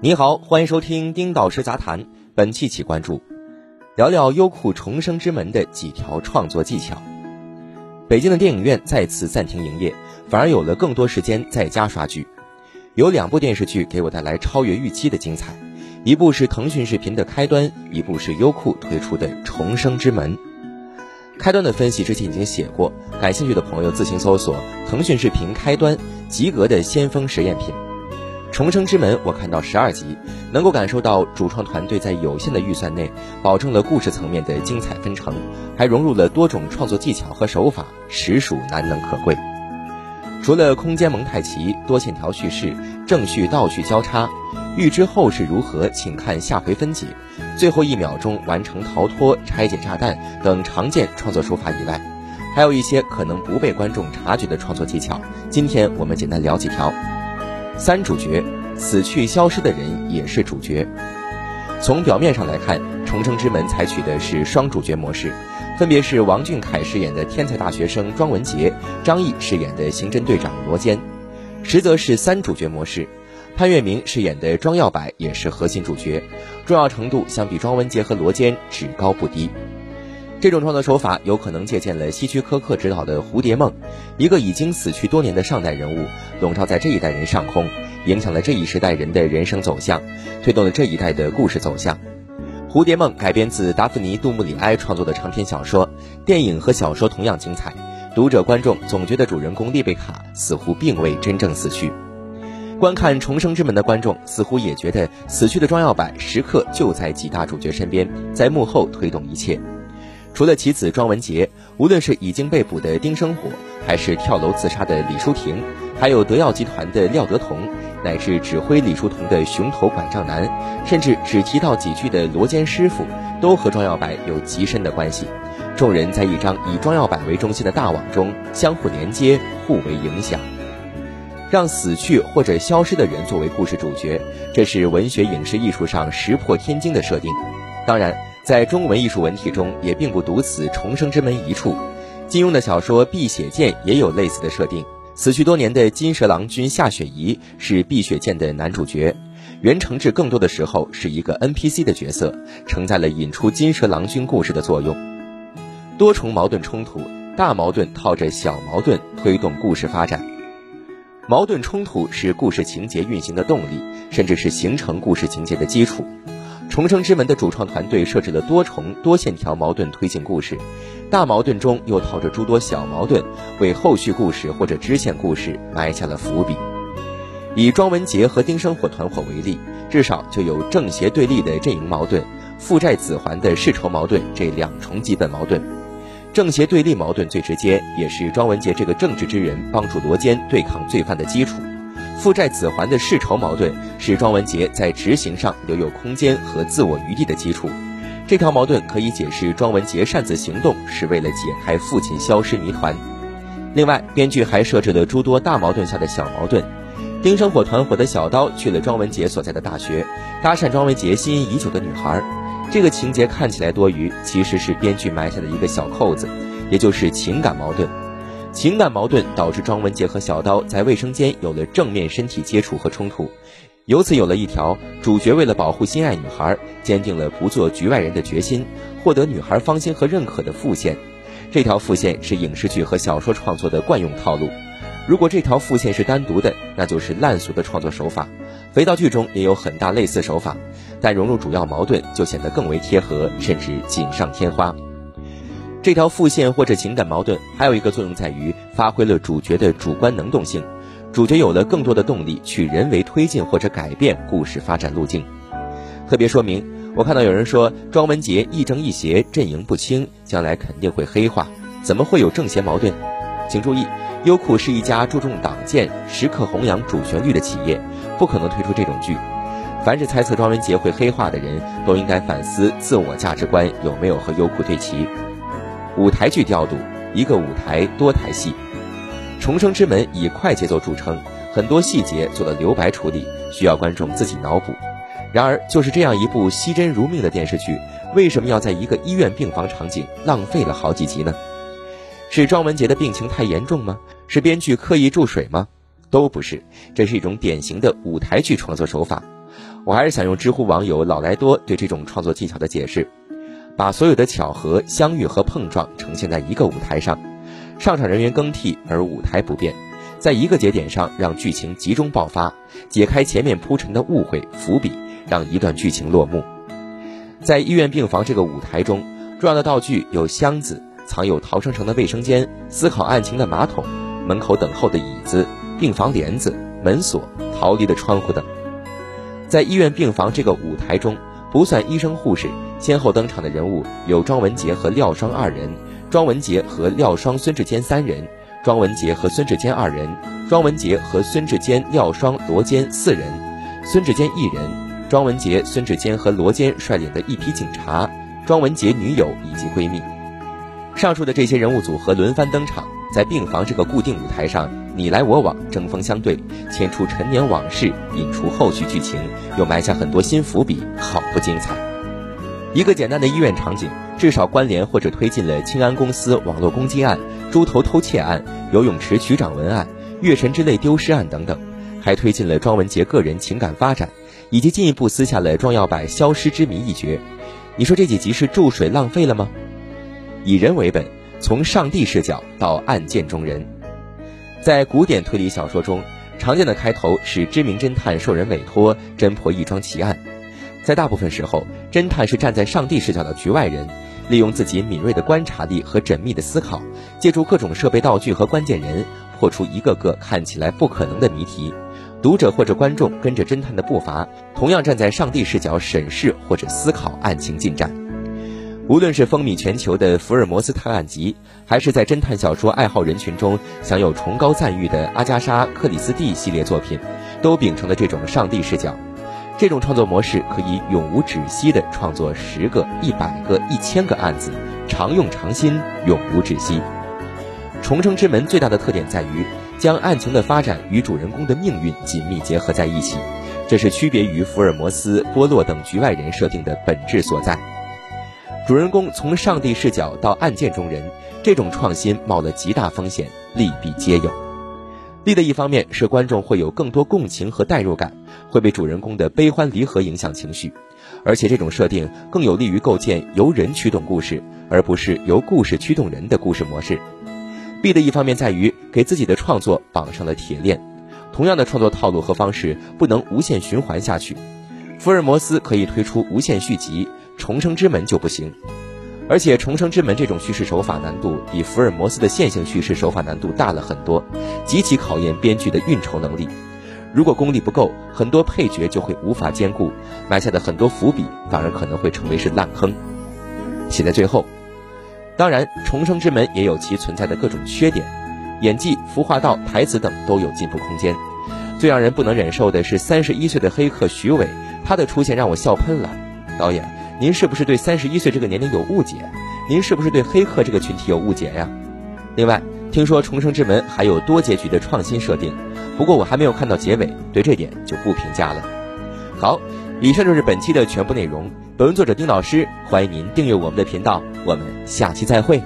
你好，欢迎收听丁导师杂谈。本期起关注，聊聊优酷重生之门的几条创作技巧。北京的电影院再次暂停营业，反而有了更多时间在家刷剧。有两部电视剧给我带来超越预期的精彩，一部是腾讯视频的《开端》，一部是优酷推出的《重生之门》。开端的分析之前已经写过，感兴趣的朋友自行搜索腾讯视频《开端》，及格的先锋实验品。重生之门，我看到十二集，能够感受到主创团队在有限的预算内，保证了故事层面的精彩纷呈，还融入了多种创作技巧和手法，实属难能可贵。除了空间蒙太奇、多线条叙事、正序倒叙交叉，预知后事如何，请看下回分解。最后一秒钟完成逃脱、拆解炸弹等常见创作手法以外，还有一些可能不被观众察觉的创作技巧。今天我们简单聊几条。三主角死去消失的人也是主角。从表面上来看，《重生之门》采取的是双主角模式，分别是王俊凯饰演的天才大学生庄文杰，张译饰演的刑侦队长罗坚。实则是三主角模式，潘粤明饰演的庄耀柏也是核心主角，重要程度相比庄文杰和罗坚只高不低。这种创作手法有可能借鉴了希区柯克执导的《蝴蝶梦》，一个已经死去多年的上代人物笼罩在这一代人上空，影响了这一时代人的人生走向，推动了这一代的故事走向。《蝴蝶梦》改编自达芙妮·杜穆里埃创作的长篇小说，电影和小说同样精彩。读者观众总觉得主人公丽贝卡似乎并未真正死去，观看《重生之门》的观众似乎也觉得死去的庄耀柏时刻就在几大主角身边，在幕后推动一切。除了其子庄文杰，无论是已经被捕的丁生火，还是跳楼自杀的李淑婷，还有德耀集团的廖德同，乃至指挥李淑同的熊头拐杖男，甚至只提到几句的罗坚师傅，都和庄耀柏有极深的关系。众人在一张以庄耀柏为中心的大网中相互连接，互为影响，让死去或者消失的人作为故事主角，这是文学影视艺术上石破天惊的设定。当然。在中文艺术文体中，也并不独此重生之门一处。金庸的小说《碧血剑》也有类似的设定。死去多年的金蛇郎君夏雪宜是《碧血剑》的男主角，袁承志更多的时候是一个 NPC 的角色，承载了引出金蛇郎君故事的作用。多重矛盾冲突，大矛盾套着小矛盾推动故事发展。矛盾冲突是故事情节运行的动力，甚至是形成故事情节的基础。重生之门的主创团队设置了多重多线条矛盾推进故事，大矛盾中又套着诸多小矛盾，为后续故事或者支线故事埋下了伏笔。以庄文杰和丁生火团伙为例，至少就有正邪对立的阵营矛盾、父债子还的世仇矛盾这两重基本矛盾。正邪对立矛盾最直接，也是庄文杰这个正直之人帮助罗坚对抗罪犯的基础。负债子还的世仇矛盾是庄文杰在执行上留有空间和自我余地的基础。这条矛盾可以解释庄文杰擅自行动是为了解开父亲消失谜团。另外，编剧还设置了诸多大矛盾下的小矛盾。丁生火团伙的小刀去了庄文杰所在的大学，搭讪庄文杰心仪已久的女孩。这个情节看起来多余，其实是编剧埋下的一个小扣子，也就是情感矛盾。情感矛盾导致庄文杰和小刀在卫生间有了正面身体接触和冲突，由此有了一条主角为了保护心爱女孩，坚定了不做局外人的决心，获得女孩芳心和认可的副线。这条副线是影视剧和小说创作的惯用套路。如果这条副线是单独的，那就是烂俗的创作手法。肥皂剧中也有很大类似手法，但融入主要矛盾就显得更为贴合，甚至锦上添花。这条副线或者情感矛盾还有一个作用在于发挥了主角的主观能动性，主角有了更多的动力去人为推进或者改变故事发展路径。特别说明，我看到有人说庄文杰亦正亦邪，阵营不清，将来肯定会黑化，怎么会有正邪矛盾？请注意，优酷是一家注重党建、时刻弘扬主旋律的企业，不可能推出这种剧。凡是猜测庄文杰会黑化的人，都应该反思自我价值观有没有和优酷对齐。舞台剧调度，一个舞台多台戏，《重生之门》以快节奏著称，很多细节做了留白处理，需要观众自己脑补。然而，就是这样一部惜真如命的电视剧，为什么要在一个医院病房场景浪费了好几集呢？是庄文杰的病情太严重吗？是编剧刻意注水吗？都不是，这是一种典型的舞台剧创作手法。我还是想用知乎网友老来多对这种创作技巧的解释：把所有的巧合、相遇和碰撞呈现在一个舞台上，上场人员更替而舞台不变，在一个节点上让剧情集中爆发，解开前面铺陈的误会伏笔，让一段剧情落幕。在医院病房这个舞台中，重要的道具有箱子、藏有逃生绳的卫生间、思考案情的马桶、门口等候的椅子、病房帘子、门锁、逃离的窗户等。在医院病房这个舞台中，不算医生护士，先后登场的人物有庄文杰和廖双二人，庄文杰和廖双、孙志坚三人，庄文杰和孙志坚二人，庄文杰和孙志坚、廖双、罗坚四人，孙志坚一人，庄文杰、孙志坚和罗坚率领的一批警察，庄文杰女友以及闺蜜。上述的这些人物组合轮番登场，在病房这个固定舞台上。你来我往，针锋相对，牵出陈年往事，引出后续剧情，又埋下很多新伏笔，好不精彩。一个简单的医院场景，至少关联或者推进了清安公司网络攻击案、猪头偷窃案、游泳池局长文案、月神之泪丢失案等等，还推进了庄文杰个人情感发展，以及进一步撕下了庄耀柏消失之谜一角。你说这几集是注水浪费了吗？以人为本，从上帝视角到案件中人。在古典推理小说中，常见的开头是知名侦探受人委托侦破一桩奇案。在大部分时候，侦探是站在上帝视角的局外人，利用自己敏锐的观察力和缜密的思考，借助各种设备道具和关键人，破出一个个看起来不可能的谜题。读者或者观众跟着侦探的步伐，同样站在上帝视角审视或者思考案情进展。无论是风靡全球的《福尔摩斯探案集》，还是在侦探小说爱好人群中享有崇高赞誉的阿加莎·克里斯蒂系列作品，都秉承了这种上帝视角。这种创作模式可以永无止息地创作十个、一百个、一千个案子，常用常新，永无止息。《重生之门》最大的特点在于将案情的发展与主人公的命运紧密结合在一起，这是区别于福尔摩斯、波洛等局外人设定的本质所在。主人公从上帝视角到案件中人，这种创新冒了极大风险，利弊皆有。利的一方面是观众会有更多共情和代入感，会被主人公的悲欢离合影响情绪，而且这种设定更有利于构建由人驱动故事，而不是由故事驱动人的故事模式。弊的一方面在于给自己的创作绑上了铁链，同样的创作套路和方式不能无限循环下去。福尔摩斯可以推出无限续集。重生之门就不行，而且重生之门这种叙事手法难度比福尔摩斯的线性叙事手法难度大了很多，极其考验编剧的运筹能力。如果功力不够，很多配角就会无法兼顾，埋下的很多伏笔反而可能会成为是烂坑。写在最后，当然重生之门也有其存在的各种缺点，演技、服化道、台词等都有进步空间。最让人不能忍受的是三十一岁的黑客徐伟，他的出现让我笑喷了。导演。您是不是对三十一岁这个年龄有误解？您是不是对黑客这个群体有误解呀？另外，听说《重生之门》还有多结局的创新设定，不过我还没有看到结尾，对这点就不评价了。好，以上就是本期的全部内容。本文作者丁老师，欢迎您订阅我们的频道，我们下期再会。